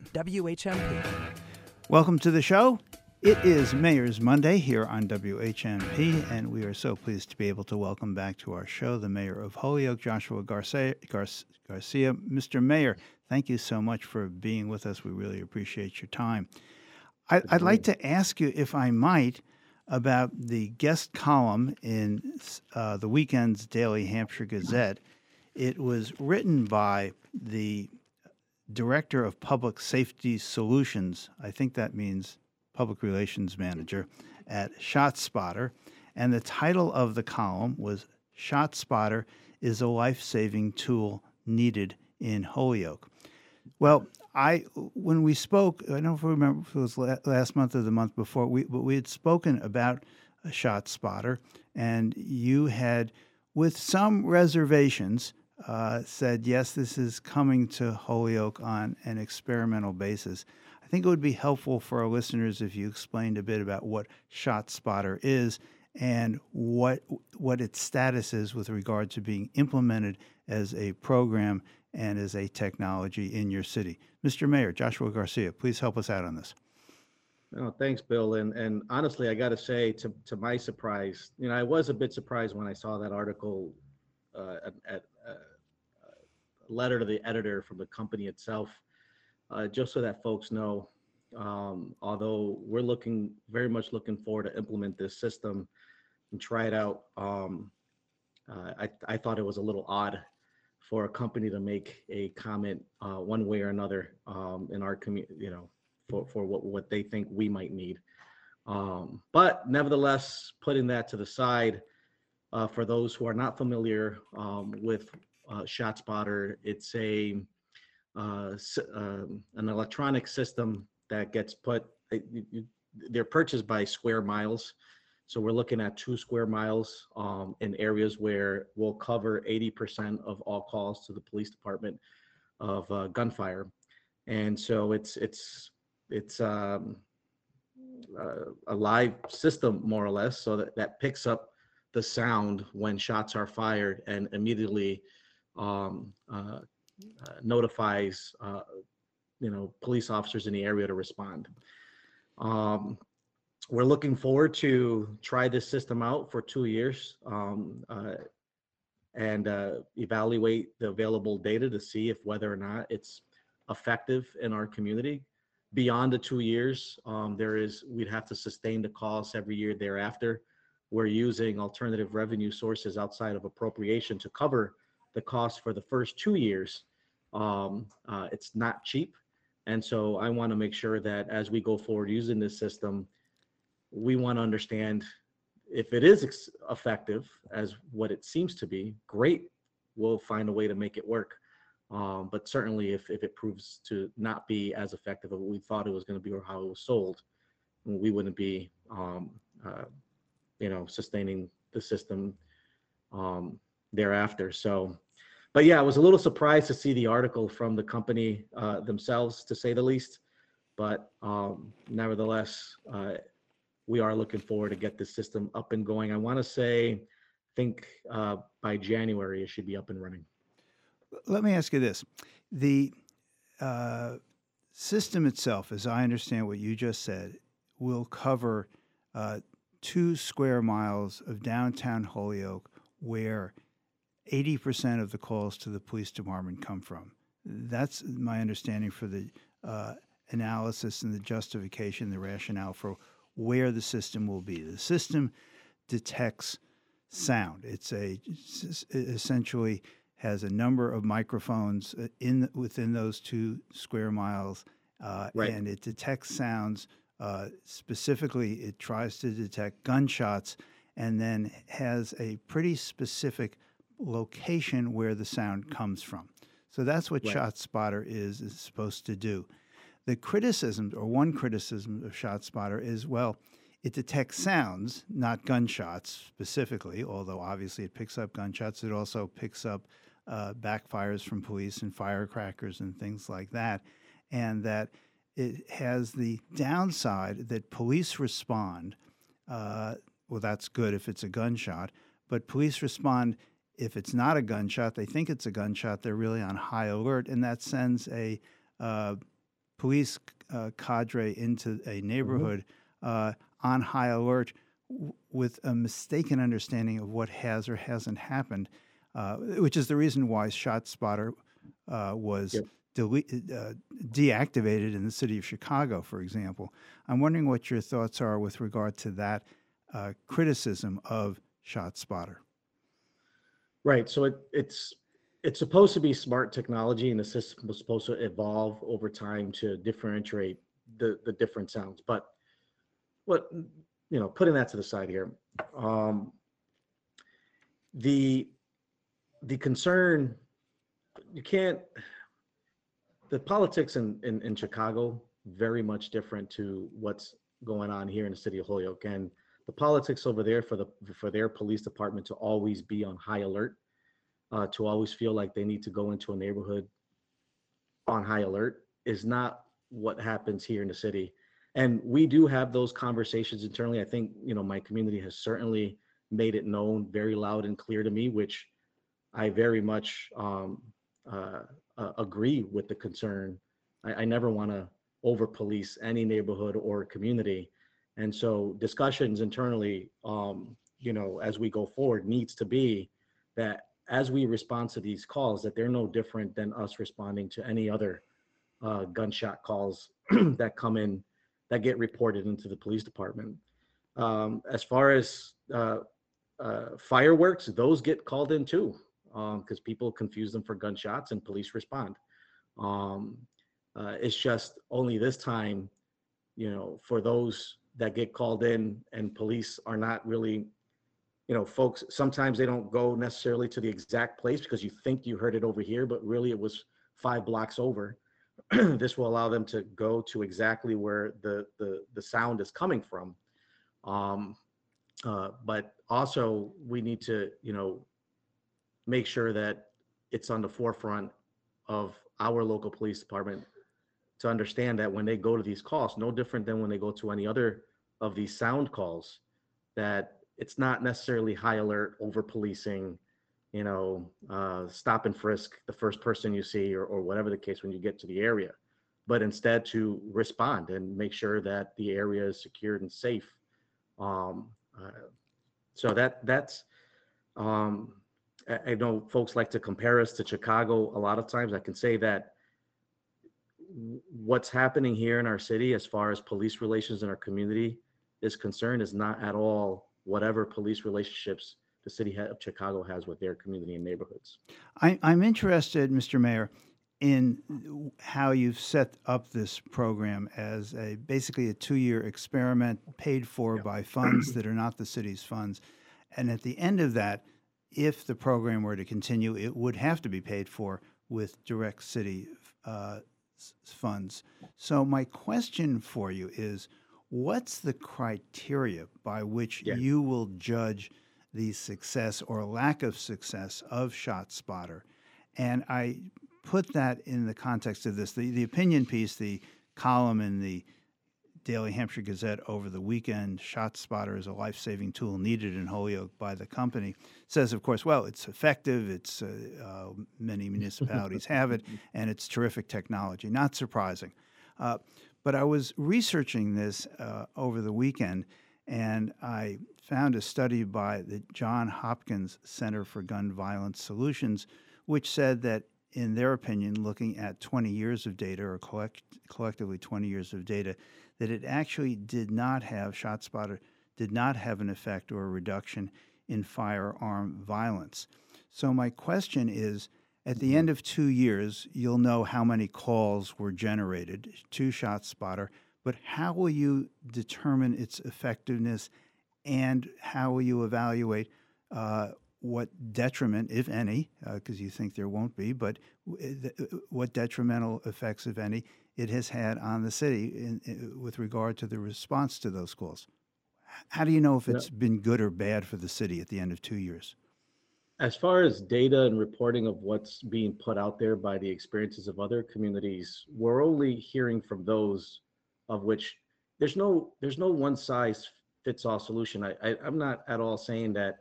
on WHMP. Welcome to the show. It is Mayor's Monday here on WHMP, and we are so pleased to be able to welcome back to our show the Mayor of Holyoke, Joshua Garcia. Garcia. Mr. Mayor, thank you so much for being with us. We really appreciate your time. I, I'd like to ask you, if I might, about the guest column in uh, the weekend's Daily Hampshire Gazette. It was written by the director of public safety solutions. I think that means public relations manager at ShotSpotter. And the title of the column was ShotSpotter is a life saving tool needed in Holyoke. Well, I when we spoke, I don't remember if it was last month or the month before, we, but we had spoken about a ShotSpotter, and you had, with some reservations, uh, said, yes, this is coming to Holyoke on an experimental basis. I think it would be helpful for our listeners if you explained a bit about what ShotSpotter is and what what its status is with regard to being implemented as a program and as a technology in your city. Mr. Mayor, Joshua Garcia, please help us out on this. Oh, thanks, Bill. And and honestly, I got to say, to to my surprise, you know, I was a bit surprised when I saw that article uh, at, letter to the editor from the company itself, uh, just so that folks know. Um, although we're looking very much looking forward to implement this system and try it out. Um, uh, I, I thought it was a little odd for a company to make a comment uh, one way or another um, in our community, you know, for, for what, what they think we might need. Um, but nevertheless, putting that to the side, uh, for those who are not familiar um, with uh, ShotSpotter. It's a uh, um, an electronic system that gets put. they're purchased by square miles, so we're looking at two square miles um, in areas where we'll cover 80% of all calls to the police department of uh, gunfire, and so it's it's it's um, uh, a live system more or less, so that that picks up the sound when shots are fired and immediately um, uh, uh, notifies uh, you know police officers in the area to respond. Um, we're looking forward to try this system out for two years um, uh, and uh, evaluate the available data to see if whether or not it's effective in our community. Beyond the two years, um, there is we'd have to sustain the costs every year thereafter. We're using alternative revenue sources outside of appropriation to cover the cost for the first two years. Um, uh, it's not cheap. And so I want to make sure that as we go forward using this system, we want to understand if it is effective as what it seems to be, great. We'll find a way to make it work. Um, but certainly, if, if it proves to not be as effective as we thought it was going to be or how it was sold, we wouldn't be, um, uh, you know, sustaining the system um, thereafter. So, but yeah, I was a little surprised to see the article from the company uh, themselves, to say the least. But um, nevertheless, uh, we are looking forward to get this system up and going. I want to say, I think uh, by January it should be up and running. Let me ask you this: the uh, system itself, as I understand what you just said, will cover uh, two square miles of downtown Holyoke where 80% of the calls to the police department come from. That's my understanding for the uh, analysis and the justification, the rationale for where the system will be. The system detects sound. It's a it essentially has a number of microphones uh, in within those two square miles, uh, right. and it detects sounds. Uh, specifically, it tries to detect gunshots, and then has a pretty specific location where the sound comes from. So that's what right. ShotSpotter is is supposed to do. The criticism, or one criticism of ShotSpotter, is well, it detects sounds, not gunshots specifically. Although obviously it picks up gunshots, it also picks up uh, backfires from police and firecrackers and things like that, and that it has the downside that police respond. Uh, well, that's good if it's a gunshot, but police respond if it's not a gunshot, they think it's a gunshot, they're really on high alert, and that sends a uh, police uh, cadre into a neighborhood uh, on high alert w- with a mistaken understanding of what has or hasn't happened, uh, which is the reason why ShotSpotter uh, was Yep. uh, deactivated in the city of Chicago, for example. I'm wondering what your thoughts are with regard to that uh, criticism of ShotSpotter. Right. So it, it's it's supposed to be smart technology, and the system was supposed to evolve over time to differentiate the the different sounds. But what you know, putting that to the side here, um, the the concern you can't the politics in, in in Chicago very much different to what's going on here in the city of Holyoke and the politics over there for the for their police department to always be on high alert uh, to always feel like they need to go into a neighborhood on high alert is not what happens here in the city. And we do have those conversations internally. I think you know my community has certainly made it known very loud and clear to me which i very much um, uh, uh, agree with the concern. I, I never want to over police any neighborhood or community and so discussions internally um, you know as we go forward needs to be that as we respond to these calls that they're no different than us responding to any other uh, gunshot calls that come in that get reported into the police department. Um, as far as uh, uh, fireworks those get called in too because people confuse them for gunshots and police respond. Um, uh, it's just only this time you know for those that get called in and police are not really you know folks sometimes they don't go necessarily to the exact place because you think you heard it over here but really it was five blocks over. This will allow them to go to exactly where the the, the sound is coming from. Um, uh, but also we need to you know make sure that it's on the forefront of our local police department to understand that when they go to these calls no different than when they go to any other of these sound calls that it's not necessarily high alert over policing you know uh, stop and frisk the first person you see or, or whatever the case when you get to the area but instead to respond and make sure that the area is secured and safe. Um, uh, so that that's um, I, I know folks like to compare us to chicago a lot of times. I can say that what's happening here in our city as far as police relations in our community is concerned is not at all whatever police relationships the city of Chicago has with their community and neighborhoods. I, I'm interested, Mr. Mayor, in how you've set up this program as a basically a two-year experiment paid for Yeah. by funds that are not the city's funds, and at the end of that, if the program were to continue, it would have to be paid for with direct city uh, funds. So my question for you is, what's the criteria by which Yeah. you will judge the success or lack of success of ShotSpotter? And I put that in the context of this. The, the opinion piece, the column in the Daily Hampshire Gazette over the weekend, ShotSpotter is a life saving tool needed in Holyoke by the company, says, of course, well, it's effective, it's uh, uh, many municipalities have it, and it's terrific technology. Not surprising. Uh, but I was researching this uh, over the weekend, and I found a study by the John Hopkins Center for Gun Violence Solutions, which said that, in their opinion, looking at 20 years of data, or collect, collectively 20 years of data, that it actually did not have, ShotSpotter did not have an effect or a reduction in firearm violence. So, my question is at the mm-hmm. end of two years, you'll know how many calls were generated to ShotSpotter, but how will you determine its effectiveness and how will you evaluate uh, what detriment, if any, uh, because you think there won't be, but eh, uh, what detrimental effects, if any, it has had on the city in, in, with regard to the response to those calls? How do you know if Yeah. it's been good or bad for the city at the end of two years? As far as data and reporting of what's being put out there by the experiences of other communities, we're only hearing from those of which there's no there's no one size fits all solution. I, I I'm not at all saying that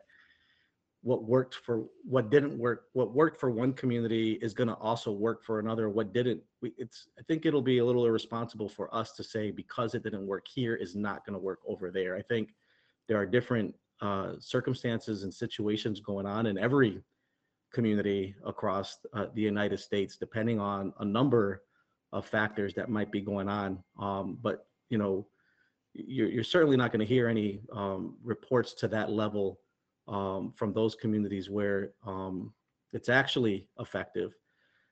what worked for what didn't work what worked for one community is going to also work for another what didn't we, it's i think it'll be a little irresponsible for us to say because it didn't work here is not going to work over there i think there are different uh, circumstances and situations going on in every community across uh, the united states depending on a number of factors that might be going on um, but you know you're, you're certainly not going to hear any um, reports to that level um, from those communities where um, it's actually effective.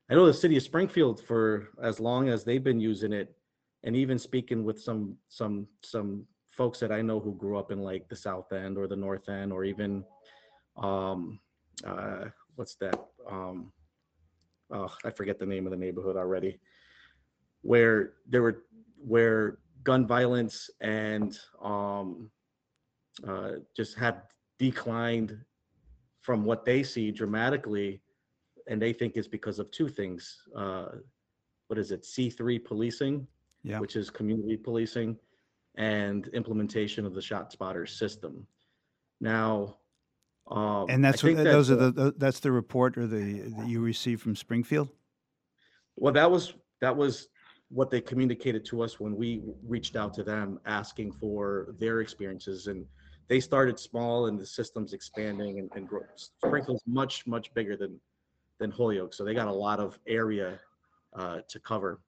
I know the city of Springfield for as long as they've been using it, and even speaking with some some some folks that I know who grew up in like the South End or the North End or even um, uh, what's that? Um, oh, I forget the name of the neighborhood already, where there were where gun violence and um, uh, just have declined from what they see dramatically, and they think it's because of two things. Uh, what is it? C3 policing, Yeah. which is community policing, and implementation of the shot spotter system. Now, um, And that's what, those are the, that's the report or the, that you received from Springfield? Well, that was, that was what they communicated to us when we reached out to them asking for their experiences and they started small and the system's expanding and, and grow. Springfield's much, much bigger than, than Holyoke. So they got a lot of area uh, to cover.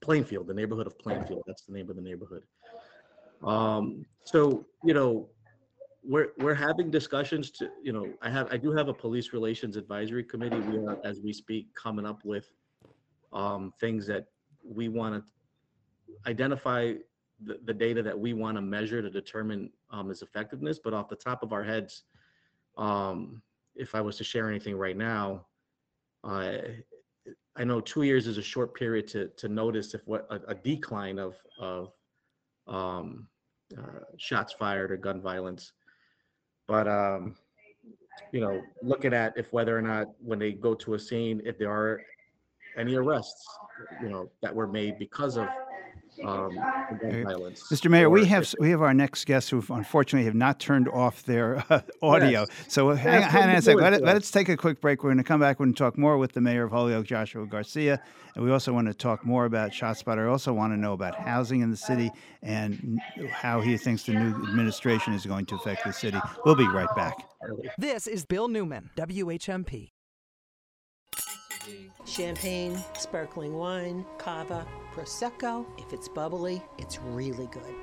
Plainfield, the neighborhood of Plainfield, that's the name of the neighborhood. Um, so, you know, we're, we're having discussions to, you know, I have, I do have a police relations advisory committee. We are, as we speak, coming up with um, things that we want to identify the, the data that we want to measure to determine um, its effectiveness. But off the top of our heads, um, if I was to share anything right now, uh, I know two years is a short period to to notice if what a, a decline of of um, uh, shots fired or gun violence. But um, you know, looking at if whether or not when they go to a scene, if there are any arrests, you know, that were made because of um, Okay. violence. Mr. Mayor, we have, we have our next guests who unfortunately have not turned off their uh, audio. Yes. So hang, hang on a second. Let, to let us? us take a quick break. We're going to come back and talk more with the mayor of Holyoke, Joshua Garcia. And we also want to talk more about ShotSpotter. I also want to know about housing in the city and how he thinks the new administration is going to affect the city. We'll be right back. This is Bill Newman, WHMP. Champagne, sparkling wine, cava, prosecco. If it's bubbly, it's really good.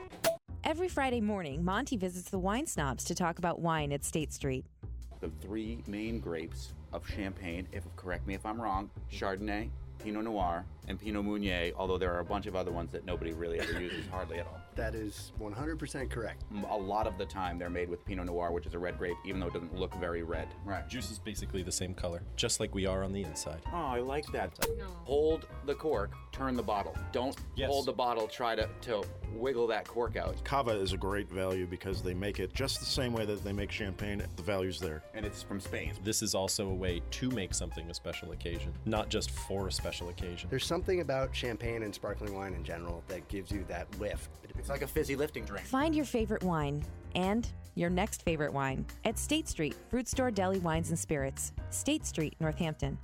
Every Friday morning, Monty visits the wine snobs to talk about wine at State Street. the three main grapes of Champagne, if correct me if I'm wrong, Chardonnay, Pinot Noir, and Pinot Meunier, although there are a bunch of other ones that nobody really ever uses hardly at all. That is 100% correct. A lot of the time they're made with Pinot Noir, which is a red grape, even though it doesn't look very red. Right. Juice is basically the same color, just like we are on the inside. Oh, I like that. Hold the cork, turn the bottle. Don't Yes. hold the bottle, try to, to wiggle that cork out. Cava is a great value because they make it just the same way that they make champagne. The value's there. And it's from Spain. This is also a way to make something a special occasion, not just for a special occasion. There's something about champagne and sparkling wine in general that gives you that lift. It's like a fizzy lifting drink. Find your favorite wine and your next favorite wine at State Street, Fruit Store Deli Wines and Spirits, State Street, Northampton.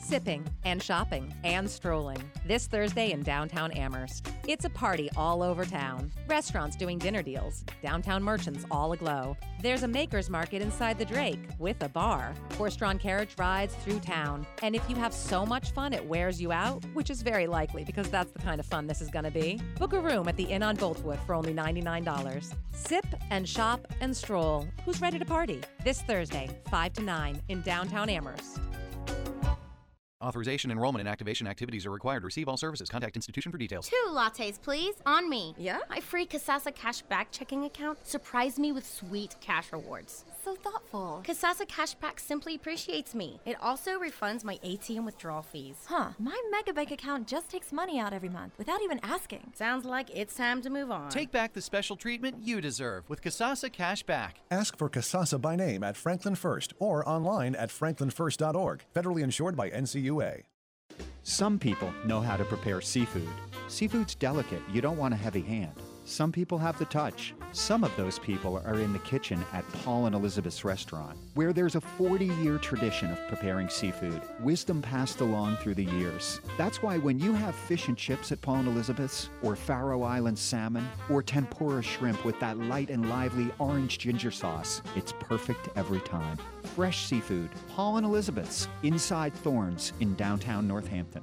Sipping and shopping and strolling this Thursday in downtown Amherst. It's a party all over town. Restaurants doing dinner deals, downtown merchants all aglow. There's a maker's market inside the Drake with a bar. Horse drawn carriage rides through town. And if you have so much fun it wears you out, which is very likely because that's the kind of fun this is going to be, book a room at the Inn on Boltwood for only $99. Sip and shop and stroll. Who's ready to party? This Thursday, 5 to 9 in downtown Amherst. Authorization, enrollment, and activation activities are required. Receive all services. Contact institution for details. Two lattes, please, on me. Yeah? My free Kasasa Cash Back checking account surprised me with sweet cash rewards. So thoughtful. Kasasa Cashback simply appreciates me. It also refunds my ATM withdrawal fees. Huh. My Megabank account just takes money out every month without even asking. Sounds like it's time to move on. Take back the special treatment you deserve with Kasasa Cashback. Ask for Kasasa by name at Franklin First or online at franklinfirst.org. Federally insured by NCUA. Some people know how to prepare seafood. Seafood's delicate, you don't want a heavy hand. Some people have the touch. Some of those people are in the kitchen at Paul and Elizabeth's restaurant, where there's a 40 year tradition of preparing seafood, wisdom passed along through the years. That's why when you have fish and chips at Paul and Elizabeth's, or Faroe Island salmon, or tempura shrimp with that light and lively orange ginger sauce, it's perfect every time. Fresh seafood, Paul and Elizabeth's, inside Thornes in downtown Northampton.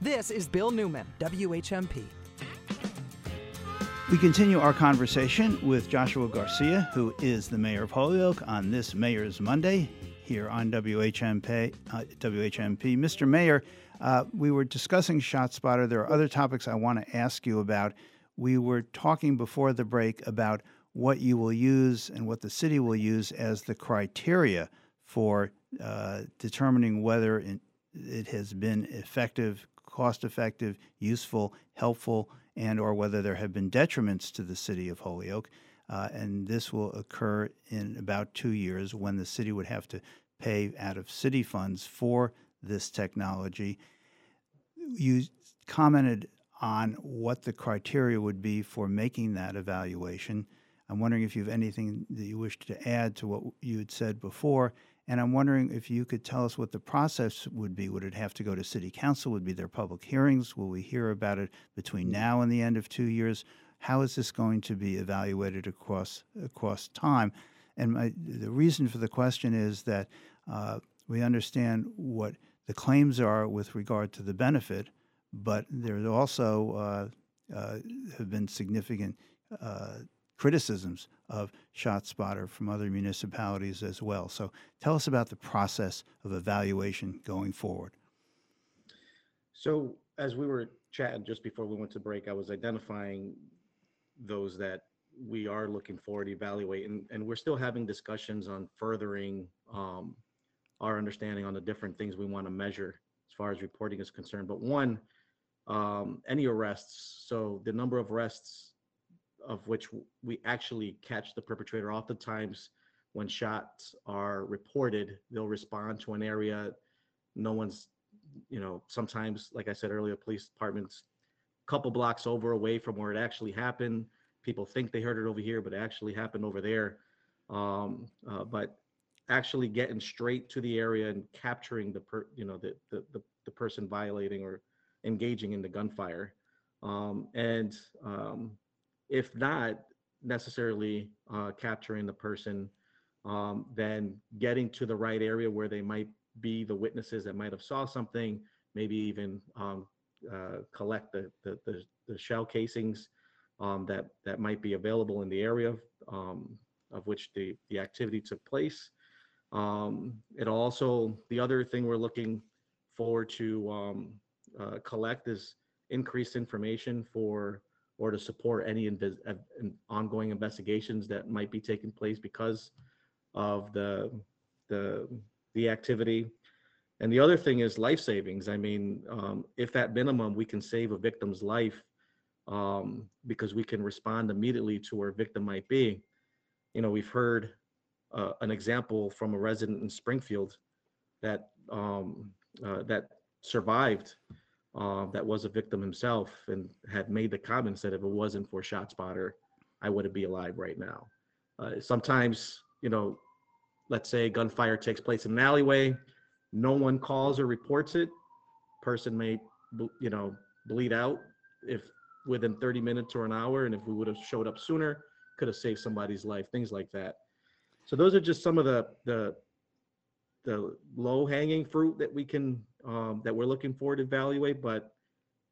This is Bill Newman, WHMP. We continue our conversation with Joshua Garcia, who is the mayor of Holyoke, on this Mayor's Monday here on WHMP. Uh, WHMP. Mr. Mayor, uh, we were discussing ShotSpotter. There are other topics I want to ask you about. We were talking before the break about what you will use and what the city will use as the criteria for uh, determining whether it, it has been effective, cost effective, useful, helpful, and or whether there have been detriments to the city of Holyoke. Uh, and this will occur in about two years when the city would have to pay out of city funds for this technology. You commented on what the criteria would be for making that evaluation. I'm wondering if you have anything that you wish to add to what you had said before. And I'm wondering if you could tell us what the process would be. Would it have to go to City Council? Would be there public hearings? Will we hear about it between now and the end of two years? How is this going to be evaluated across across time? And my, the reason for the question is that uh, we understand what the claims are with regard to the benefit, but there also uh, uh, have been significant uh, criticisms of ShotSpotter from other municipalities as well. So tell us about the process of evaluation going forward. So as we were chatting just before we went to break, I was identifying those that we are looking forward to evaluate, and, and we're still having discussions on furthering um, our understanding on the different things we want to measure as far as reporting is concerned. But one, um, any arrests. So the number of arrests of which we actually catch the perpetrator. Oftentimes, when shots are reported, they'll respond to an area. No one's, you know, sometimes, like I said earlier, police departments, couple blocks over away from where it actually happened. People think they heard it over here, but it actually happened over there. Um, uh, but actually getting straight to the area and capturing the per, you know, the the the, the person violating or engaging in the gunfire. Um, and um, if not necessarily uh, capturing the person, um, then getting to the right area where they might be the witnesses that might have saw something, maybe even um, uh, collect the, the, the, the, shell casings um, that, that might be available in the area um, of which the, the activity took place. Um, it also, the other thing we're looking forward to um, uh, collect is increased information for or to support any invis- uh, ongoing investigations that might be taking place because of the the the activity. And the other thing is life savings. I mean, um, if at minimum we can save a victim's life um, because we can respond immediately to where a victim might be. You know, we've heard uh, an example from a resident in Springfield that um, uh, that survived uh, that was a victim himself and had made the comments that if it wasn't for ShotSpotter, I wouldn't be alive right now. Uh, sometimes, you know, let's say gunfire takes place in an alleyway, no one calls or reports it, person may, you know, bleed out if within 30 minutes or an hour, and if we would have showed up sooner, could have saved somebody's life, things like that. So those are just some of the the the low hanging fruit that we can um, that we're looking forward to evaluate, but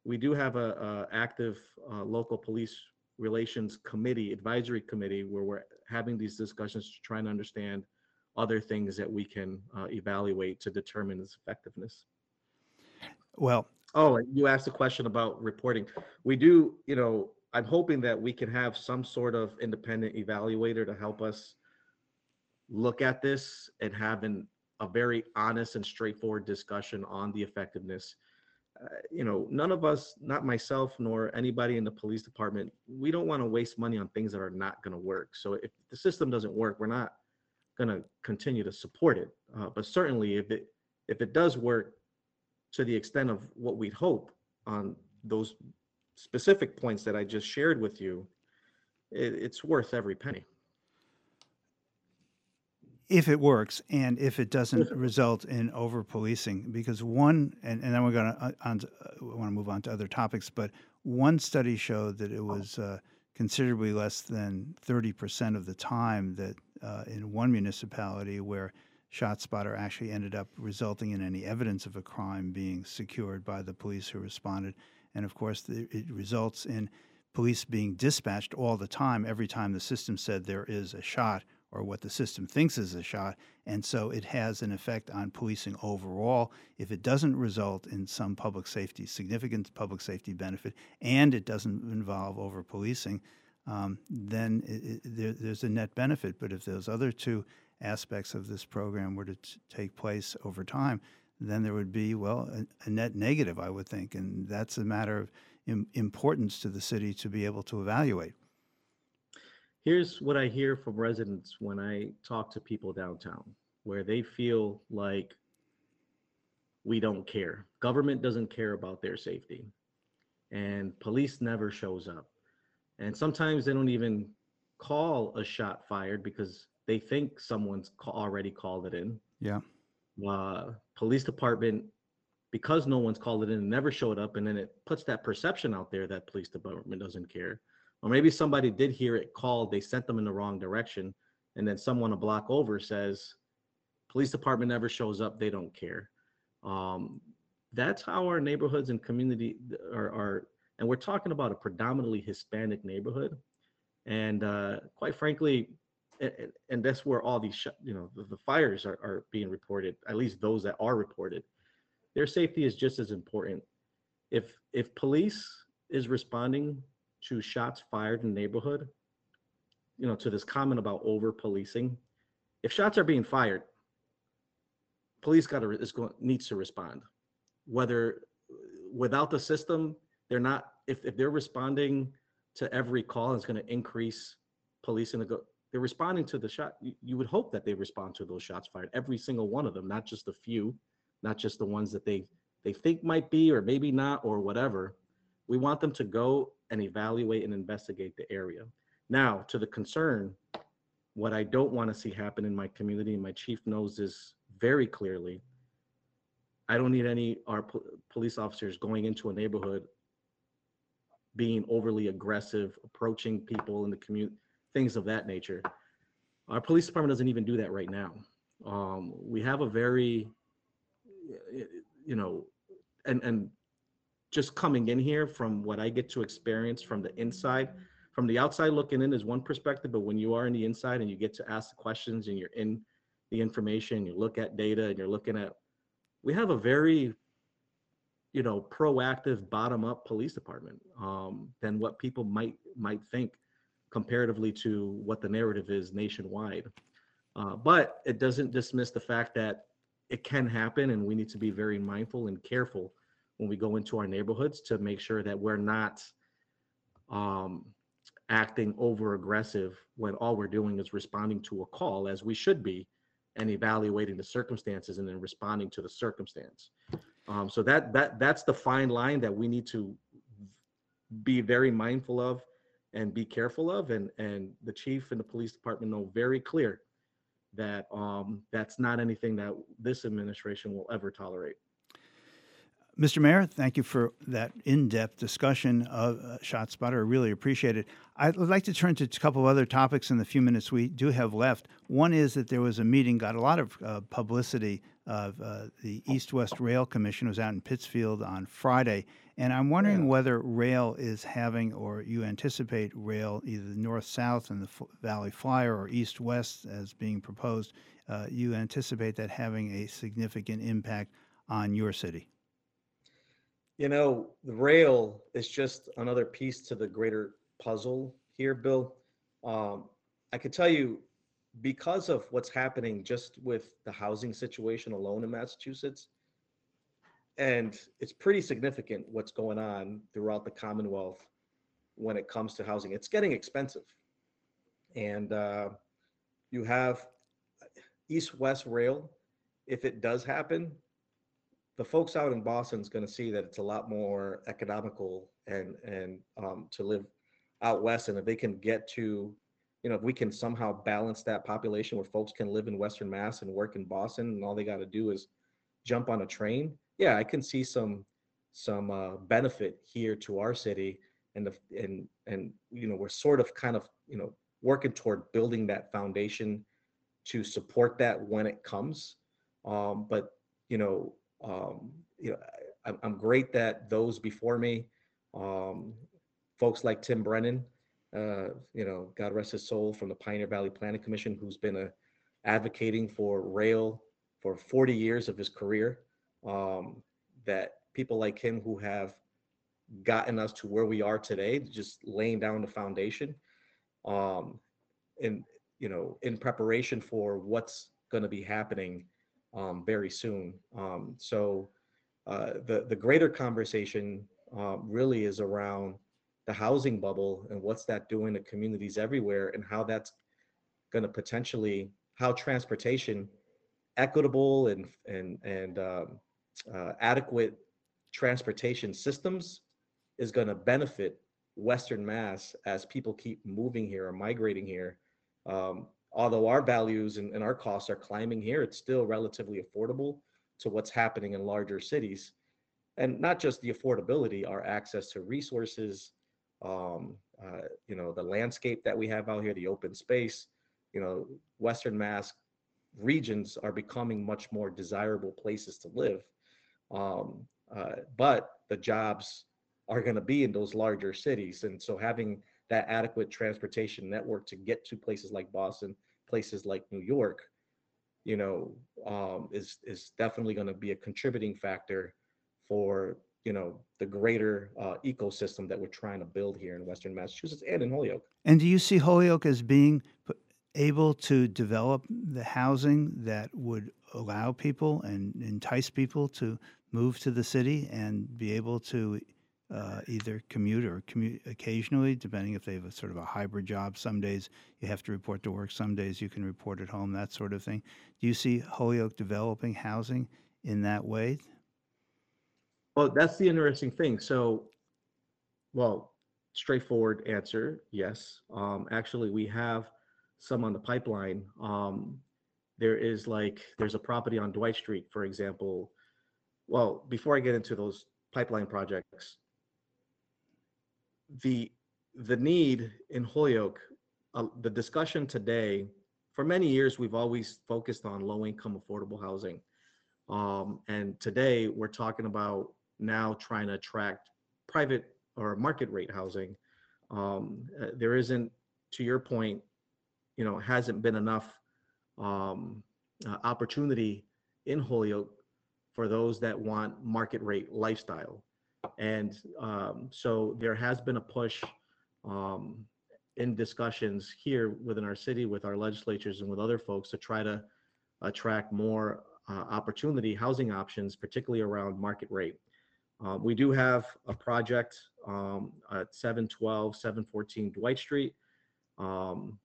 we do have a, a active uh, local police relations committee, advisory committee, where we're having these discussions to try and understand other things that we can uh, evaluate to determine its effectiveness. Well, Oh, you asked a question about reporting. We do, you know, I'm hoping that we can have some sort of independent evaluator to help us look at this and have an, a very honest and straightforward discussion on the effectiveness. Uh, you know, none of us, not myself nor anybody in the police department, we don't want to waste money on things that are not going to work. So if the system doesn't work, we're not going to continue to support it. Uh, but certainly, if it if it does work to the extent of what we'd hope on those specific points that I just shared with you, it, it's worth every penny. If it works and if it doesn't result in over policing, because one, and, and then we're going to, on, to, uh, we want to move on to other topics, but one study showed that it was uh, considerably less than 30% of the time that uh, in one municipality where ShotSpotter actually ended up resulting in any evidence of a crime being secured by the police who responded. And of course, the, it results in police being dispatched all the time every time the system said there is a shot or what the system thinks is a shot. And so it has an effect on policing overall. If it doesn't result in some public safety, significant public safety benefit, and it doesn't involve over policing, um, then it, it, there, there's a net benefit. But if those other two aspects of this program were to t- take place over time, then there would be, well, a, a, net negative, I would think. And that's a matter of Im- importance to the city to be able to evaluate. Here's what I hear from residents when I talk to people downtown, where they feel like we don't care. Government doesn't care about their safety, and police never shows up. And sometimes they don't even call a shot fired because they think someone's already called it in. Yeah. Uh, police department, because no one's called it in, never showed up, and then it puts that perception out there that police department doesn't care. Or maybe somebody did hear it called, they sent them in the wrong direction, and then someone a block over says, "Police department never shows up, they don't care." Um, that's how our neighborhoods and community are, are, and we're talking about a predominantly Hispanic neighborhood, and uh, quite frankly, and, and that's where all these sh- you know the, the fires are, are being reported at least those that are reported. Their safety is just as important. If if police is responding to shots fired in the neighborhood you know to this comment about over policing if shots are being fired police got to is going needs to respond whether without the system they're not if, if they're responding to every call it's going to increase policing. go they're responding to the shot. You, you would hope that they respond to those shots fired, every single one of them, not just a few, not just the ones that they they think might be or maybe not or whatever. We want them to go and evaluate and investigate the area. Now, to the concern, what I don't want to see happen in my community, and my chief knows this very clearly. I don't need any our po- police officers going into a neighborhood being overly aggressive, approaching people in the community things of that nature. Our police department doesn't even do that right now. Um, we have a very, you know, and and just coming in here from what I get to experience from the inside, from the outside looking in is one perspective, but when you are in the inside and you get to ask the questions and you're in the information, you look at data and you're looking at, we have a very, you know, proactive bottom up police department um, than what people might might think comparatively to what the narrative is nationwide. Uh, but it doesn't dismiss the fact that it can happen, and we need to be very mindful and careful when we go into our neighborhoods to make sure that we're not um, acting over aggressive when all we're doing is responding to a call, as we should be, and evaluating the circumstances and then responding to the circumstance. Um, so that that that's the fine line that we need to be very mindful of and be careful of. And and the chief and the police department know very clear that um, that's not anything that this administration will ever tolerate. Mr. Mayor, thank you for that in-depth discussion of uh, ShotSpotter. I really appreciate it. I'd like to turn to a couple of other topics in the few minutes we do have left. One is that there was a meeting, got a lot of uh, publicity. Of uh, the East-West Rail Commission was out in Pittsfield on Friday, and I'm wondering yeah. whether rail is having, or you anticipate rail, either the north-south and the F- Valley Flyer, or east-west as being proposed. Uh, you anticipate that having a significant impact on your city? You know, the rail is just another piece to the greater puzzle here, Bill. Um, I could tell you, because of what's happening just with the housing situation alone in Massachusetts, and it's pretty significant what's going on throughout the Commonwealth when it comes to housing. It's getting expensive. And uh, you have east west rail. If it does happen, the folks out in Boston is going to see that it's a lot more economical and and um, to live out west. And if they can get to, you know, if we can somehow balance that population where folks can live in Western Mass and work in Boston, and all they got to do is jump on a train. Yeah, I can see some some uh, benefit here to our city, and the and and you know we're sort of kind of you know working toward building that foundation to support that when it comes. Um, but you know, um, you know, I, I'm great that those before me, um, folks like Tim Brennan, uh, you know, God rest his soul, from the Pioneer Valley Planning Commission, who's been a advocating for rail for 40 years of his career. Um, that people like him who have gotten us to where we are today, just laying down the foundation, um, and you know, in preparation for what's going to be happening um, very soon. Um, so uh, the the greater conversation um, really is around the housing bubble and what's that doing to communities everywhere, and how that's going to potentially how transportation, equitable and and and um, uh, adequate transportation systems is going to benefit Western Mass as people keep moving here or migrating here. Um, although our values and, and, our costs are climbing here, it's still relatively affordable to what's happening in larger cities. And not just the affordability, our access to resources, um, uh, you know, the landscape that we have out here, the open space, you know, Western Mass regions are becoming much more desirable places to live. Um, uh, but the jobs are going to be in those larger cities. And so having that adequate transportation network to get to places like Boston, places like New York, you know, um, is is definitely going to be a contributing factor for you know the greater uh, ecosystem that we're trying to build here in Western Massachusetts and in Holyoke. And do you see Holyoke as being able to develop the housing that would allow people and entice people to move to the city and be able to uh, either commute or commute occasionally, depending if they have a sort of a hybrid job. Some days you have to report to work, some days you can report at home, that sort of thing. Do you see Holyoke developing housing in that way? Well, that's the interesting thing. So, well, straightforward answer yes. Um, actually, we have some on the pipeline. Um, there is like, there's a property on Dwight Street, for example. Well, before I get into those pipeline projects, the the need in Holyoke, uh, the discussion today, for many years we've always focused on low income affordable housing, um, and today we're talking about now trying to attract private or market rate housing. Um, uh, there isn't, to your point, you know, hasn't been enough um, uh, opportunity in Holyoke for those that want market rate lifestyle. And um, so there has been a push um, in discussions here within our city with our legislatures and with other folks to try to attract more uh, opportunity housing options, particularly around market rate. Uh, we do have a project um, at 712, 714 Dwight Street. Um,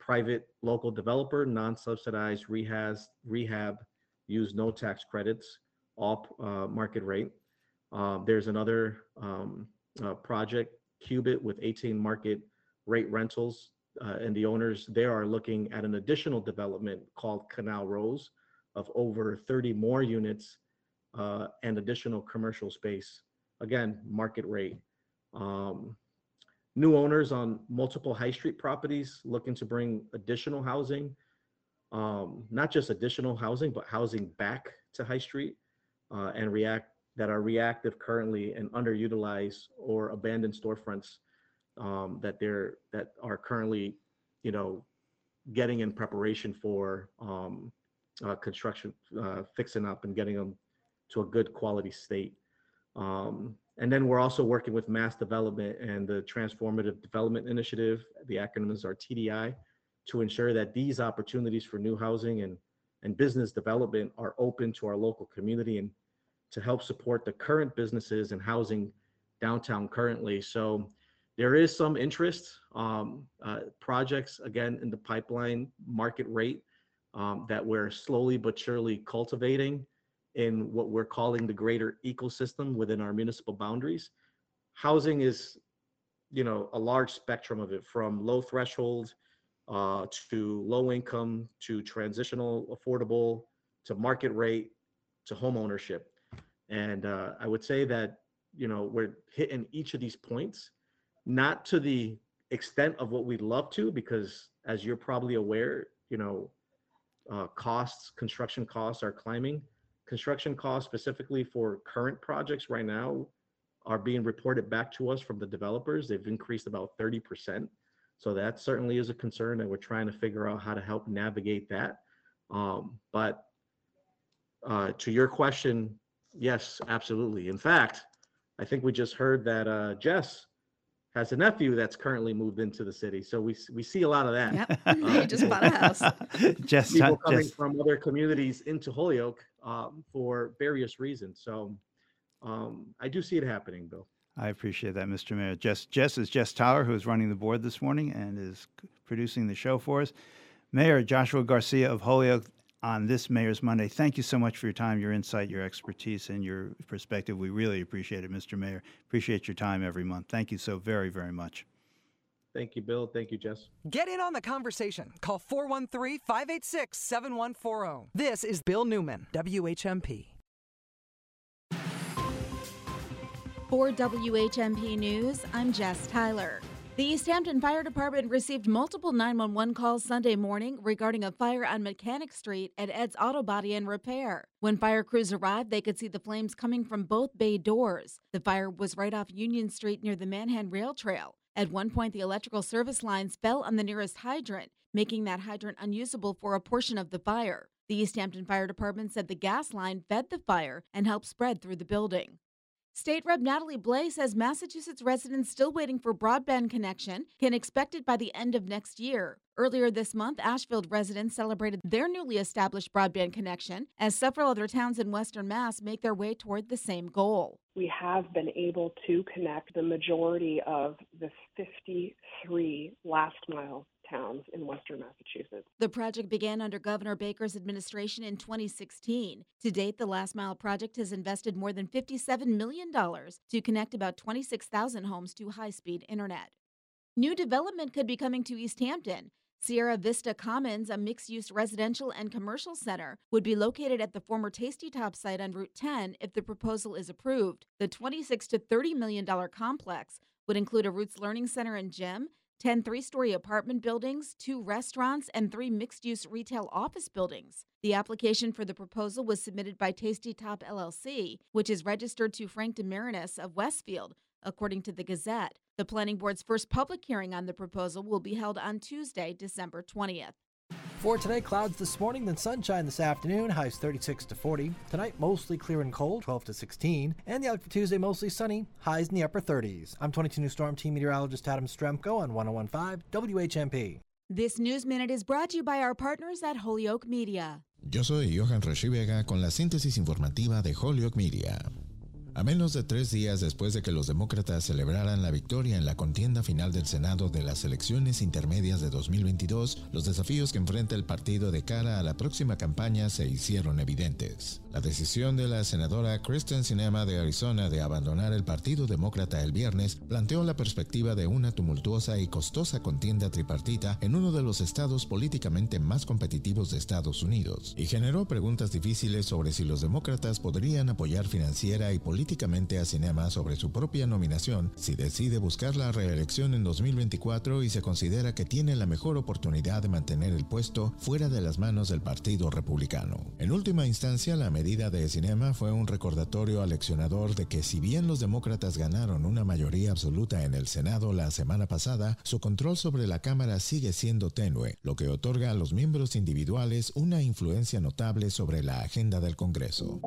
private local developer, non-subsidized rehab, rehab, use no tax credits, all uh, market rate. Um, there's another um, uh, project, Cubit, with 18 market rate rentals. Uh, and the owners there are looking at an additional development called Canal Rose of over 30 more units uh, and additional commercial space. Again, market rate. Um, new owners on multiple high street properties looking to bring additional housing, um, not just additional housing, but housing back to high street uh, and react that are reactive currently and underutilized or abandoned storefronts um, that they're that are currently, you know, getting in preparation for um, uh, construction, uh, fixing up and getting them to a good quality state. Um, and then we're also working with Mass Development and the Transformative Development Initiative, the acronyms are TDI, to ensure that these opportunities for new housing and, and business development are open to our local community and to help support the current businesses and housing downtown currently. So there is some interest, um, uh, projects again in the pipeline market rate um, that we're slowly but surely cultivating in what we're calling the greater ecosystem within our municipal boundaries. Housing is, you know, a large spectrum of it from low threshold uh, to low income to transitional affordable to market rate to home ownership. And uh, I would say that, you know, we're hitting each of these points, not to the extent of what we'd love to, because as you're probably aware, you know, uh, costs, construction costs are climbing. Construction costs specifically for current projects right now are being reported back to us from the developers. They've increased about 30%. So that certainly is a concern and we're trying to figure out how to help navigate that. Um, but uh, to your question, yes, absolutely. In fact, I think we just heard that uh, Jess has a nephew that's currently moved into the city. So we we see a lot of that. Yep. Um, he just bought a house. Just people coming just- from other communities into Holyoke um, for various reasons. So um, I do see it happening, Bill. I appreciate that, Mr. Mayor. Jess, Jess is Jess Tyler, who is running the board this morning and is producing the show for us. Mayor Joshua Garcia of Holyoke on this Mayor's Monday. Thank you so much for your time, your insight, your expertise, and your perspective. We really appreciate it, Mr. Mayor. Appreciate your time every month. Thank you so very, very much. Thank you, Bill. Thank you, Jess. Get in on the conversation. Call 413 586 7140. This is Bill Newman, WHMP. For WHMP News, I'm Jess Tyler. The East Hampton Fire Department received multiple 911 calls Sunday morning regarding a fire on Mechanic Street at Ed's Auto Body and Repair. When fire crews arrived, they could see the flames coming from both bay doors. The fire was right off Union Street near the Manhan Rail Trail. At one point, the electrical service lines fell on the nearest hydrant, making that hydrant unusable for a portion of the fire. The East Hampton Fire Department said the gas line fed the fire and helped spread through the building. State Rep Natalie Blais says Massachusetts residents still waiting for broadband connection can expect it by the end of next year. Earlier this month, Ashfield residents celebrated their newly established broadband connection as several other towns in Western Mass make their way toward the same goal. we have been able to connect the majority of the 53 last mile towns in western Massachusetts. The project began under Governor Baker's administration in 2016. To date, the Last Mile project has invested more than $57 million to connect about 26,000 homes to high speed internet. New development could be coming to East Hampton. Sierra Vista Commons, a mixed use residential and commercial center, would be located at the former Tasty Top site on Route 10 if the proposal is approved. The 26 to $30 million complex would include a Roots Learning Center and gym, 10 three story apartment buildings, two restaurants, and three mixed use retail office buildings. The application for the proposal was submitted by Tasty Top LLC, which is registered to Frank DeMarinis of Westfield, according to the Gazette. The Planning Board's first public hearing on the proposal will be held on Tuesday, December 20th. For today, clouds this morning, then sunshine this afternoon, highs 36 to 40. Tonight, mostly clear and cold, 12 to 16. And the outlook for Tuesday, mostly sunny, highs in the upper 30s. I'm 22 News Storm Team Meteorologist Adam Strzempko on 1015 WHMP. This News Minute is brought to you by our partners at Holyoke Media. Yo soy Johan Reschivega con la síntesis informativa de Holyoke Media. A menos de tres días después de que los demócratas celebraran la victoria en la contienda final del Senado de las elecciones intermedias de 2022, los desafíos que enfrenta el partido de cara a la próxima campaña se hicieron evidentes. La decisión de la senadora Kristen Sinema de Arizona de abandonar el Partido Demócrata el viernes planteó la perspectiva de una tumultuosa y costosa contienda tripartita en uno de los estados políticamente más competitivos de Estados Unidos y generó preguntas difíciles sobre si los demócratas podrían apoyar financiera y políticamente a Sinema sobre su propia nominación si decide buscar la reelección en 2024 y se considera que tiene la mejor oportunidad de mantener el puesto fuera de las manos del Partido Republicano. En última instancia, la medida de Sinema fue un recordatorio aleccionador de que si bien los demócratas ganaron una mayoría absoluta en el Senado la semana pasada, su control sobre la Cámara sigue siendo tenue, lo que otorga a los miembros individuales una influencia notable sobre la agenda del Congreso.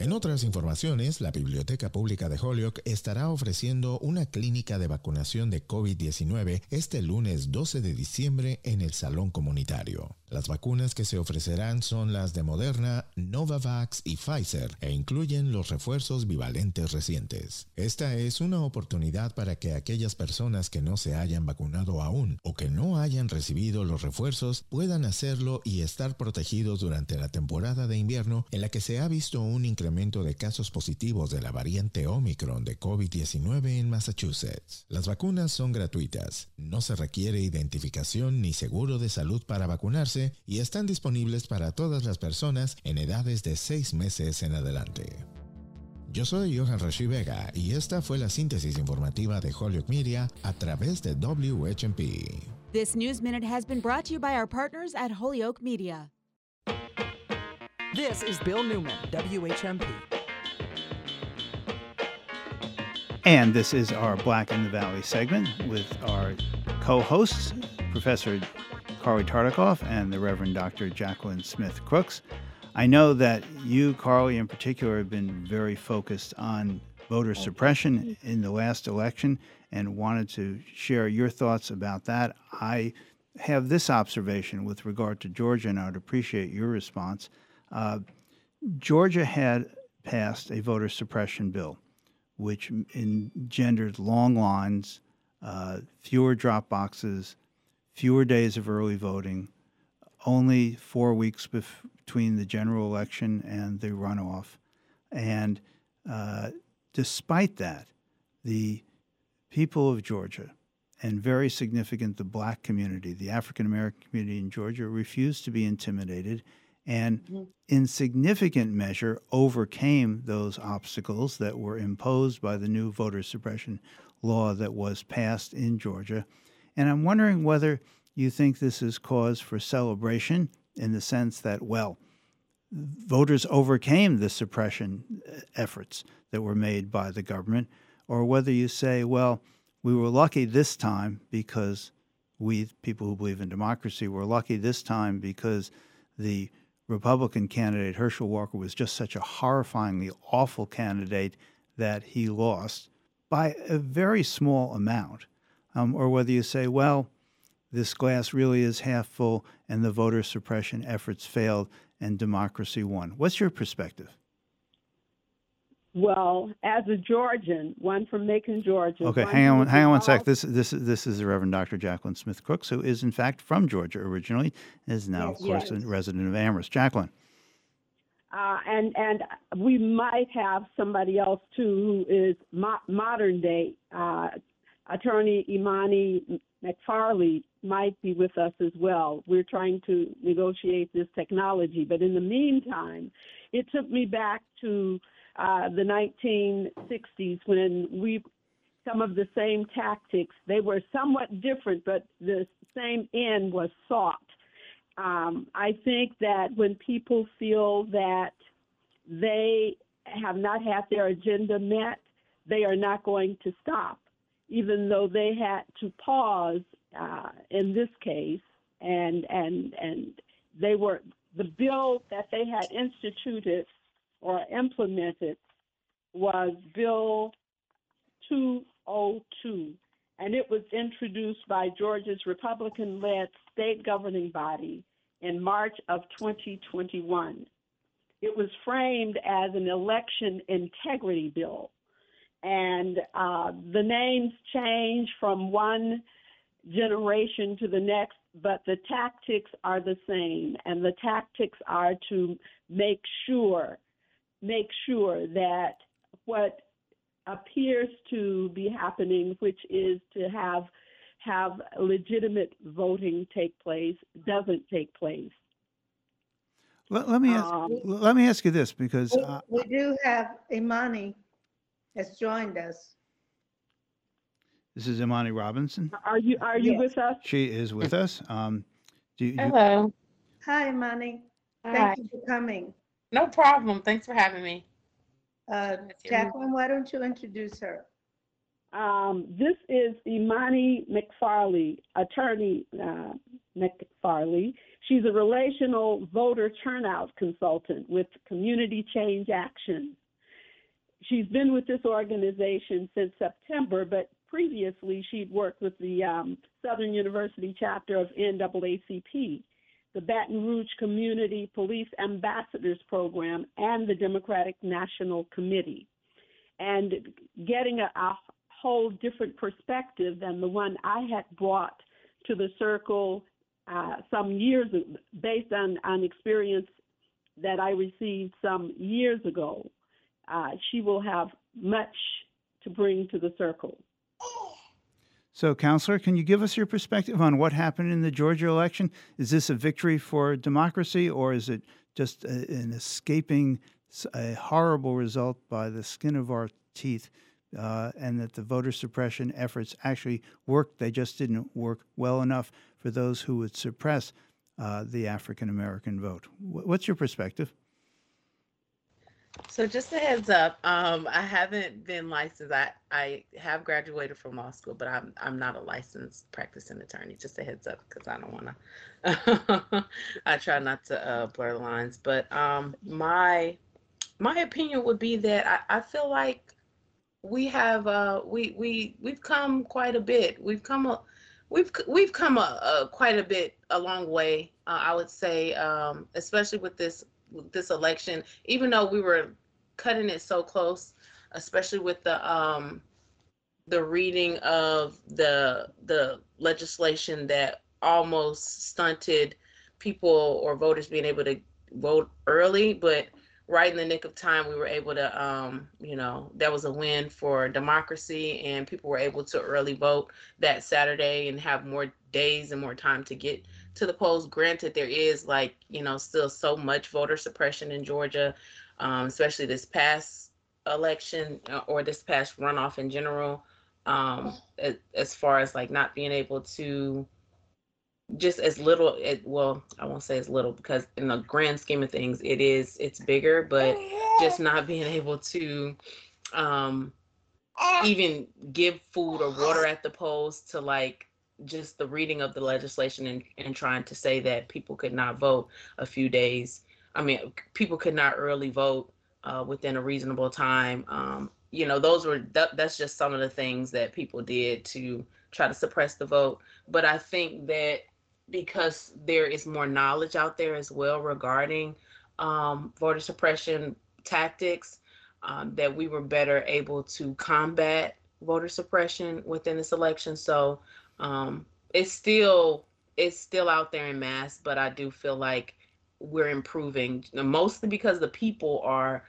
En otras informaciones, la Biblioteca Pública de Holyoke estará ofreciendo una clínica de vacunación de COVID-19 este lunes 12 de diciembre en el Salón Comunitario. Las vacunas que se ofrecerán son las de Moderna, Novavax y Pfizer e incluyen los refuerzos bivalentes recientes. Esta es una oportunidad para que aquellas personas que no se hayan vacunado aún o que no hayan recibido los refuerzos puedan hacerlo y estar protegidos durante la temporada de invierno en la que se ha visto un incremento de casos positivos de la variante Omicron de COVID-19 en Massachusetts. Las vacunas son gratuitas, no se requiere identificación ni seguro de salud para vacunarse y están disponibles para todas las personas en edades de 6 meses en adelante. Yo soy Johan Rashi Vega y esta fue la síntesis informativa de Holyoke Media a través de WHMP. This News Minute has been brought to you by our partners at Holyoke Media. This is Bill Newman, WHMP. And this is our Black in the Valley segment with our co hosts, Professor Carlie Tartakov and the Reverend Dr. Jacqueline Smith Crooks. I know that you, Carlie, in particular, have been very focused on voter suppression in the last election and wanted to share your thoughts about that. I have this observation with regard to Georgia, and I would appreciate your response. Uh, Georgia had passed a voter suppression bill, which engendered long lines, uh, fewer drop boxes, fewer days of early voting, only four weeks bef- between the general election and the runoff. And uh, despite that, the people of Georgia, and very significant the black community, the African American community in Georgia, refused to be intimidated and, mm-hmm. in significant measure, overcame those obstacles that were imposed by the new voter suppression law that was passed in Georgia and I'm wondering whether you think this is cause for celebration in the sense that, well, voters overcame the suppression uh, efforts that were made by the government, or whether you say, well, we were lucky this time because we, people who believe in democracy, were lucky this time because the Republican candidate, Herschel Walker, was just such a horrifyingly awful candidate that he lost by a very small amount um, or whether you say, well, this glass really is half full and the voter suppression efforts failed and democracy won. What's your perspective? Well, as a Georgian, one from Macon, Georgia. Okay, hang on, hang on one sec. This this this is the Reverend Dr. Jacqueline Smith Crooks, who is in fact from Georgia originally, is now, yes, of course, yes. a resident of Amherst. Jacqueline. Uh, and and we might have somebody else too who is mo- modern day uh, Attorney Imani McFarley might be with us as well. We're trying to negotiate this technology, but in the meantime, it took me back to uh, the 1960s when we some of the same tactics. They were somewhat different, but the same end was sought. Um, I think that when people feel that they have not had their agenda met, they are not going to stop even though they had to pause uh, in this case, and and and they were the bill that they had instituted or implemented was Bill 202, and it was introduced by Georgia's Republican-led state governing body in March of 2021. It was framed as an election integrity bill and uh, the names change from one generation to the next, but the tactics are the same, and the tactics are to make sure make sure that what appears to be happening, which is to have have legitimate voting take place, doesn't take place. Let, let me ask, um, let me ask you this because we, uh, we do have Imani has joined us. This is Imani Robinson. Are you are you yes. with us? She is with us. Um, do you, Hello. Hi, Imani. Hi. Thank you for coming. No problem. Thanks for having me. Uh, Jacqueline, why don't you introduce her? Um, this is Imani McFarley, attorney uh, McFarley. She's a relational voter turnout consultant with Community Change Action. She's been with this organization since September, but previously she'd worked with the um, Southern University chapter of NAACP, the Baton Rouge Community Police Ambassadors Program, and the Democratic National Committee. And getting a, a whole different perspective than the one I had brought to the circle uh, some years based on, on experience that I received some years ago. Uh, she will have much to bring to the circle. So, Counselor, can you give us your perspective on what happened in the Georgia election? Is this a victory for democracy, or is it just a, an escaping a horrible result by the skin of our teeth, uh, and that the voter suppression efforts actually worked? They just didn't work well enough for those who would suppress uh, the African American vote. What's your perspective? So just a heads up, um, I haven't been licensed. I, I have graduated from law school, but I'm I'm not a licensed practicing attorney. Just a heads up, because I don't want to. I try not to uh, blur the lines, but um, my my opinion would be that I, I feel like we have uh, we we we've come quite a bit. We've come a we've we've come a, a quite a bit a long way. Uh, I would say, um, especially with this this election, even though we were cutting it so close, especially with the um, the reading of the the legislation that almost stunted people or voters being able to vote early, but right in the nick of time we were able to um, you know that was a win for democracy and people were able to early vote that saturday and have more days and more time to get to the polls. Granted, there is like, you know, still so much voter suppression in Georgia, um, especially this past election uh, or this past runoff in general, um, as, as far as like not being able to just as little it well i won't say as little because in the grand scheme of things it is it's bigger but just not being able to um even give food or water at the polls to like just the reading of the legislation and, and trying to say that people could not vote a few days. I mean, people could not early vote uh, within a reasonable time. Um, you know, those were that, that's just some of the things that people did to try to suppress the vote. But I think that because there is more knowledge out there as well regarding um, voter suppression tactics, um, that we were better able to combat voter suppression within this election. So um, it's still it's still out there in mass, but I do feel like we're improving mostly because the people are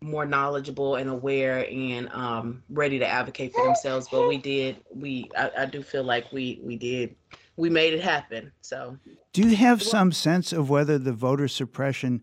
more knowledgeable and aware and um, ready to advocate for themselves. But we did we I, I do feel like we we did we made it happen. So do you have some sense of whether the voter suppression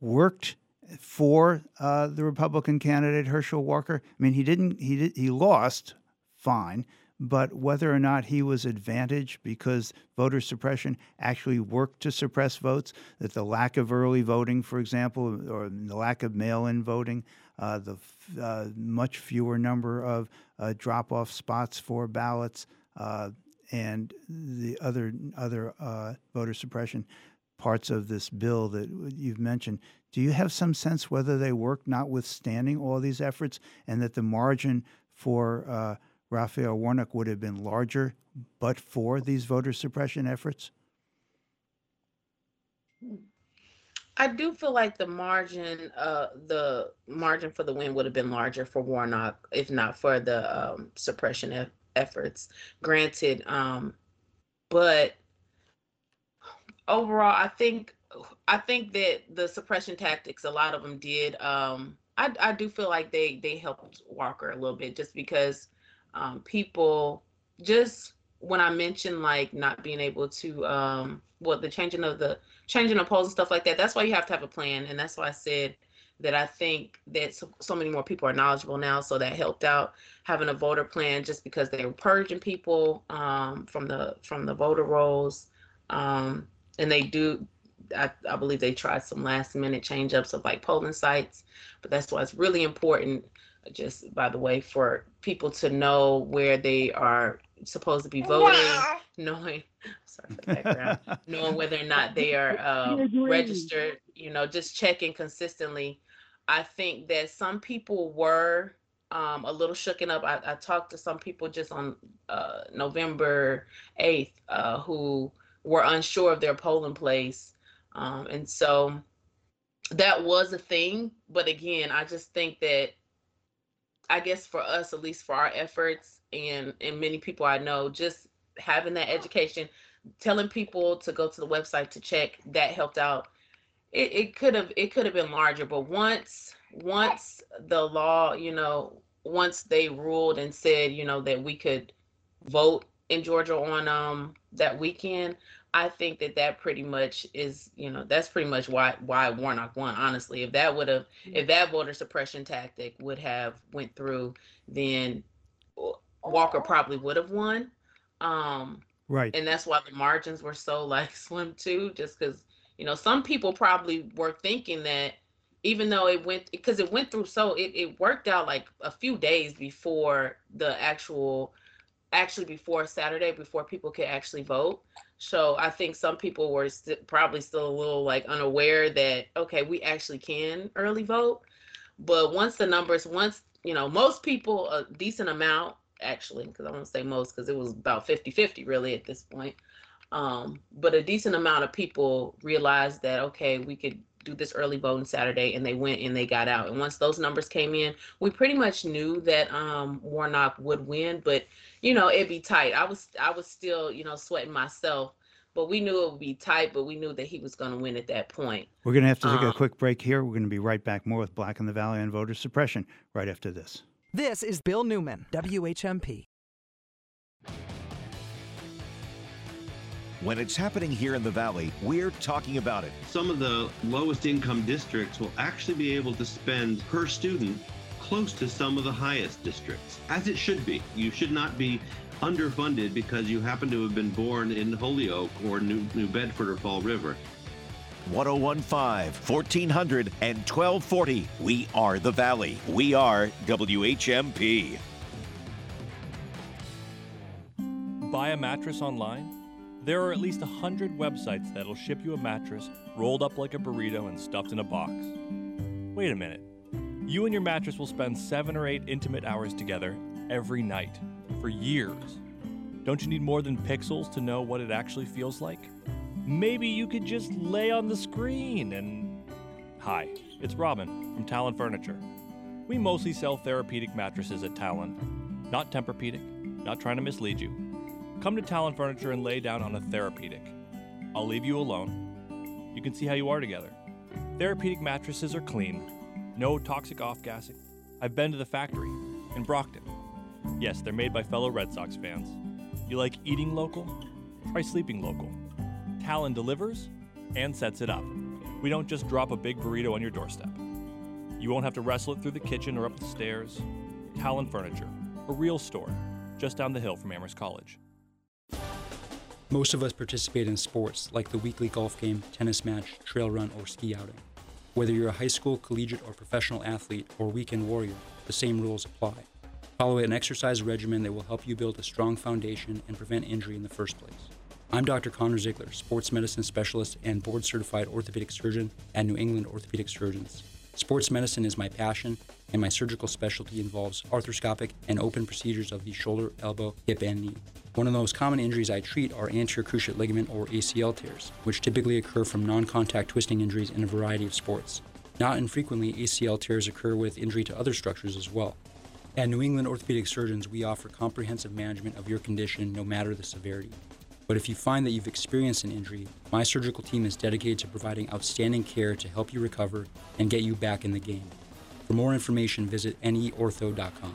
worked for uh, the Republican candidate Herschel Walker? I mean, he didn't. He did. He lost. Fine, but whether or not he was advantaged because voter suppression actually worked to suppress votes, that the lack of early voting, for example, or the lack of mail in voting, uh, the uh, much fewer number of uh, drop off spots for ballots, uh, and the other, other uh, voter suppression parts of this bill that you've mentioned. Do you have some sense whether they work notwithstanding all these efforts and that the margin for uh, Raphael Warnock would have been larger but for these voter suppression efforts? I do feel like the margin, uh, the margin for the win would have been larger for Warnock if not for the um, suppression e- efforts. Granted, um, but overall, I think I think that the suppression tactics, a lot of them did. Um, I I do feel like they they helped Walker a little bit just because um, people just when I mentioned like not being able to um well the changing of the changing of polls and stuff like that, that's why you have to have a plan. And that's why I said that I think that so, so many more people are knowledgeable now. So that helped out having a voter plan just because they were purging people um, from the from the voter rolls. Um, and they do I, I believe they tried some last minute change ups of like polling sites, but that's why it's really important just by the way, for people to know where they are supposed to be voting, knowing sorry for the background, knowing whether or not they are uh, registered, you know, just checking consistently. I think that some people were um, a little shooken up. I, I, talked to some people just on uh, November 8th uh, who were unsure of their polling place. Um, and so that was a thing. But again, I just think that I guess for us, at least for our efforts and and many people I know, just having that education, telling people to go to the website to check, that helped out. It it could have it could have been larger, but once once the law, you know, once they ruled and said, you know, that we could vote in Georgia on um that weekend, I think that that pretty much is, you know, that's pretty much why why Warnock won. Honestly, if that would have, if that voter suppression tactic would have went through, then Walker probably would have won. Um, right. And that's why the margins were so like slim too, just because you know some people probably were thinking that even though it went because it went through so it, it worked out like a few days before the actual actually before Saturday before people could actually vote. So I think some people were st- probably still a little like unaware that okay, we actually can early vote. But once the numbers, once you know, most people a decent amount actually, because I won't say most because it was about 50-50 really at this point. Um, but a decent amount of people realized that okay, we could do this early voting Saturday, and they went and they got out. And once those numbers came in, we pretty much knew that um, Warnock would win, but you know it'd be tight. I was I was still you know sweating myself, but we knew it would be tight. But we knew that he was going to win at that point. We're going to have to take Um, a quick break here. We're going to be right back more with Black in the Valley on voter suppression right after this. This is Bill Newman, WHMP. When it's happening here in the Valley, we're talking about it. Some of the lowest income districts will actually be able to spend per student close to some of the highest districts, as it should be. You should not be underfunded because you happen to have been born in Holyoke or New, New Bedford or Fall River. 1015, 1400, and 1240. We are the Valley. We are WHMP. Buy a mattress online? There are at least 100 websites that'll ship you a mattress rolled up like a burrito and stuffed in a box. Wait a minute. You and your mattress will spend seven or eight intimate hours together every night for years. Don't you need more than pixels to know what it actually feels like? Maybe you could just lay on the screen and. Hi, it's Robin from Talon Furniture. We mostly sell therapeutic mattresses at Talon. Not Tempur-Pedic, not trying to mislead you. Come to Talon Furniture and lay down on a therapeutic. I'll leave you alone. You can see how you are together. Therapeutic mattresses are clean, no toxic off gassing. I've been to the factory in Brockton. Yes, they're made by fellow Red Sox fans. You like eating local? Try sleeping local. Talon delivers and sets it up. We don't just drop a big burrito on your doorstep. You won't have to wrestle it through the kitchen or up the stairs. Talon Furniture, a real store just down the hill from Amherst College. Most of us participate in sports like the weekly golf game, tennis match, trail run, or ski outing. Whether you're a high school, collegiate, or professional athlete or weekend warrior, the same rules apply. Follow an exercise regimen that will help you build a strong foundation and prevent injury in the first place. I'm Dr. Connor Ziegler, sports medicine specialist and board certified orthopedic surgeon at New England Orthopedic Surgeons. Sports medicine is my passion, and my surgical specialty involves arthroscopic and open procedures of the shoulder, elbow, hip, and knee. One of the most common injuries I treat are anterior cruciate ligament or ACL tears, which typically occur from non contact twisting injuries in a variety of sports. Not infrequently, ACL tears occur with injury to other structures as well. At New England Orthopedic Surgeons, we offer comprehensive management of your condition no matter the severity. But if you find that you've experienced an injury, my surgical team is dedicated to providing outstanding care to help you recover and get you back in the game. For more information, visit neortho.com.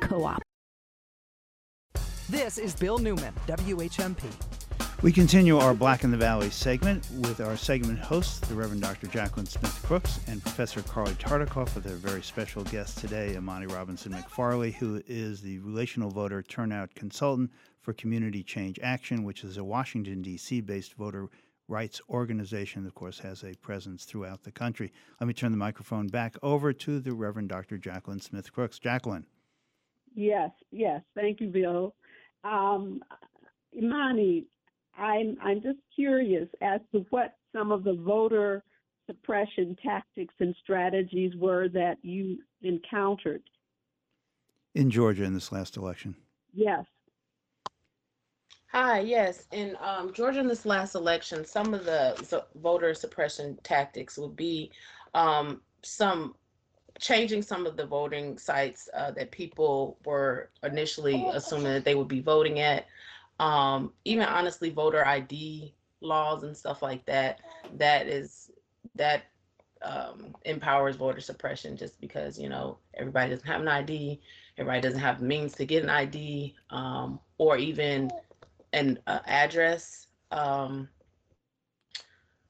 Co-op. This is Bill Newman, WHMP. We continue our Black in the Valley segment with our segment hosts, the Reverend Dr. Jacqueline Smith Crooks and Professor Carlie Tartakov, with their very special guest today, Imani Robinson McFarley, who is the Relational Voter Turnout Consultant for Community Change Action, which is a Washington, D.C. based voter rights organization that, of course, has a presence throughout the country. Let me turn the microphone back over to the Reverend Dr. Jacqueline Smith Crooks. Jacqueline. Yes, yes. Thank you, Bill. Um, Imani, I'm I'm just curious as to what some of the voter suppression tactics and strategies were that you encountered in Georgia in this last election. Yes. Hi, yes. In um, Georgia in this last election, some of the voter suppression tactics would be um, some changing some of the voting sites uh, that people were initially assuming that they would be voting at. Um, even honestly, voter ID laws and stuff like that. That is that um, empowers voter suppression just because you know everybody doesn't have an ID, everybody doesn't have means to get an ID, um, or even an uh, address. Um,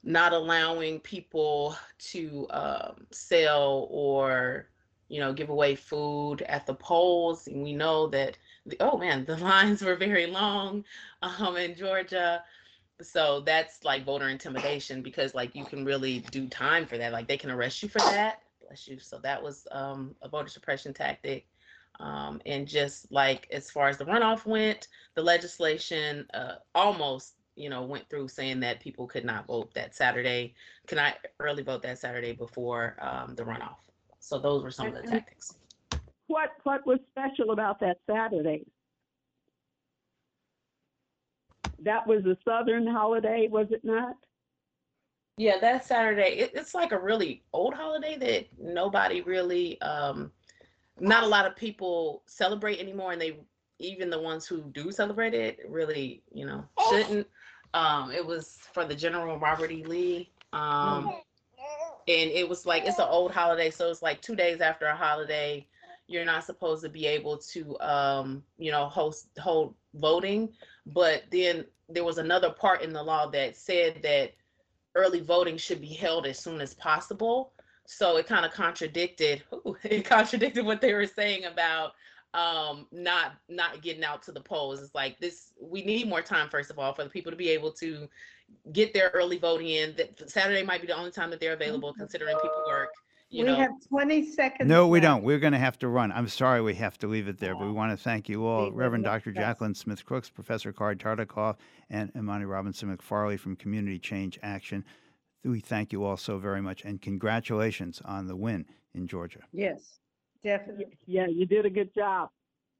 not allowing people to um, sell or you know give away food at the polls. And we know that the, oh man the lines were very long um, in georgia. So that's like voter intimidation because like you can really do time for that. Like they can arrest you for that. Bless you. So that was um, a voter suppression tactic. Um, and just like as far as the runoff went the legislation uh, almost you know, went through saying that people could not vote that Saturday, could not early vote that Saturday before um, the runoff. So those were some of the tactics. What what was special about that Saturday? That was a Southern holiday, was it not? Yeah, that Saturday. It, it's like a really old holiday that nobody really, um, not a lot of people celebrate anymore, and they even the ones who do celebrate it really, you know, shouldn't. Um, it was for the General Robert E. Lee. Um, and it was like it's an old holiday, so it's like two days after a holiday. You're not supposed to be able to, um, you know, host hold voting. But then there was another part in the law that said that early voting should be held as soon as possible. So it kind of contradicted. Ooh, it contradicted what they were saying about um not not getting out to the polls it's like this we need more time first of all for the people to be able to get their early voting in that saturday might be the only time that they're available considering people work you we know have 20 seconds. No, we don't. We're going to have to run. I'm sorry we have to leave it there, but we want to thank you all, Leave it, Reverend yes, Dr. yes. Jacqueline Smith Crooks, Professor Card Tartakov, and Imani Robinson McFarley from Community Change Action. We thank you all so very much, and congratulations on the win in Georgia. Yes, definitely. Yeah, you did a good job.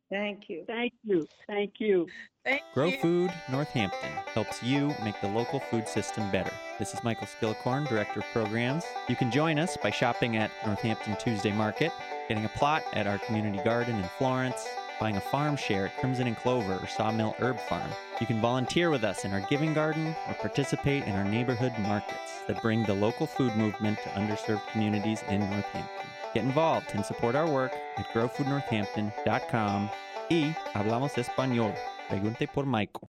Thank you. Thank you. Thank you. Thank Grow Food Northampton helps you make the local food system better. This is Michael Skillicorn, Director of Programs. You can join us by shopping at Northampton Tuesday Market, getting a plot at our community garden in Florence, buying a farm share at Crimson and Clover or Sawmill Herb Farm. You can volunteer with us in our giving garden or participate in our neighborhood markets that bring the local food movement to underserved communities in Northampton. Get involved and support our work at growfoodnorthampton.com y hablamos español. Pregunte por Michael.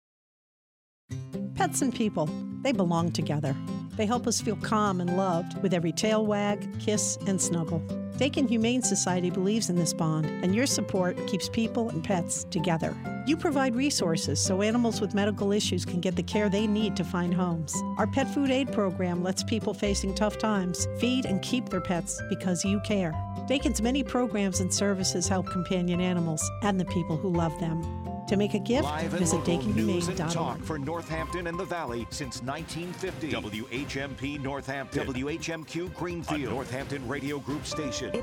Pets and people, they belong together. They help us feel calm and loved with every tail wag, kiss, and snuggle. Dakin Humane Society believes in this bond, and your support keeps people and pets together. You provide resources so animals with medical issues can get the care they need to find homes. Our pet food aid program lets people facing tough times feed and keep their pets because you care. Dakin's many programs and services help companion animals and the people who love them. To make a gift, Live visit local dakinhumane.org. talk for Northampton and the Valley since 1950. WHMP Northampton. WHMQ Greenfield. A Northampton Radio Group station.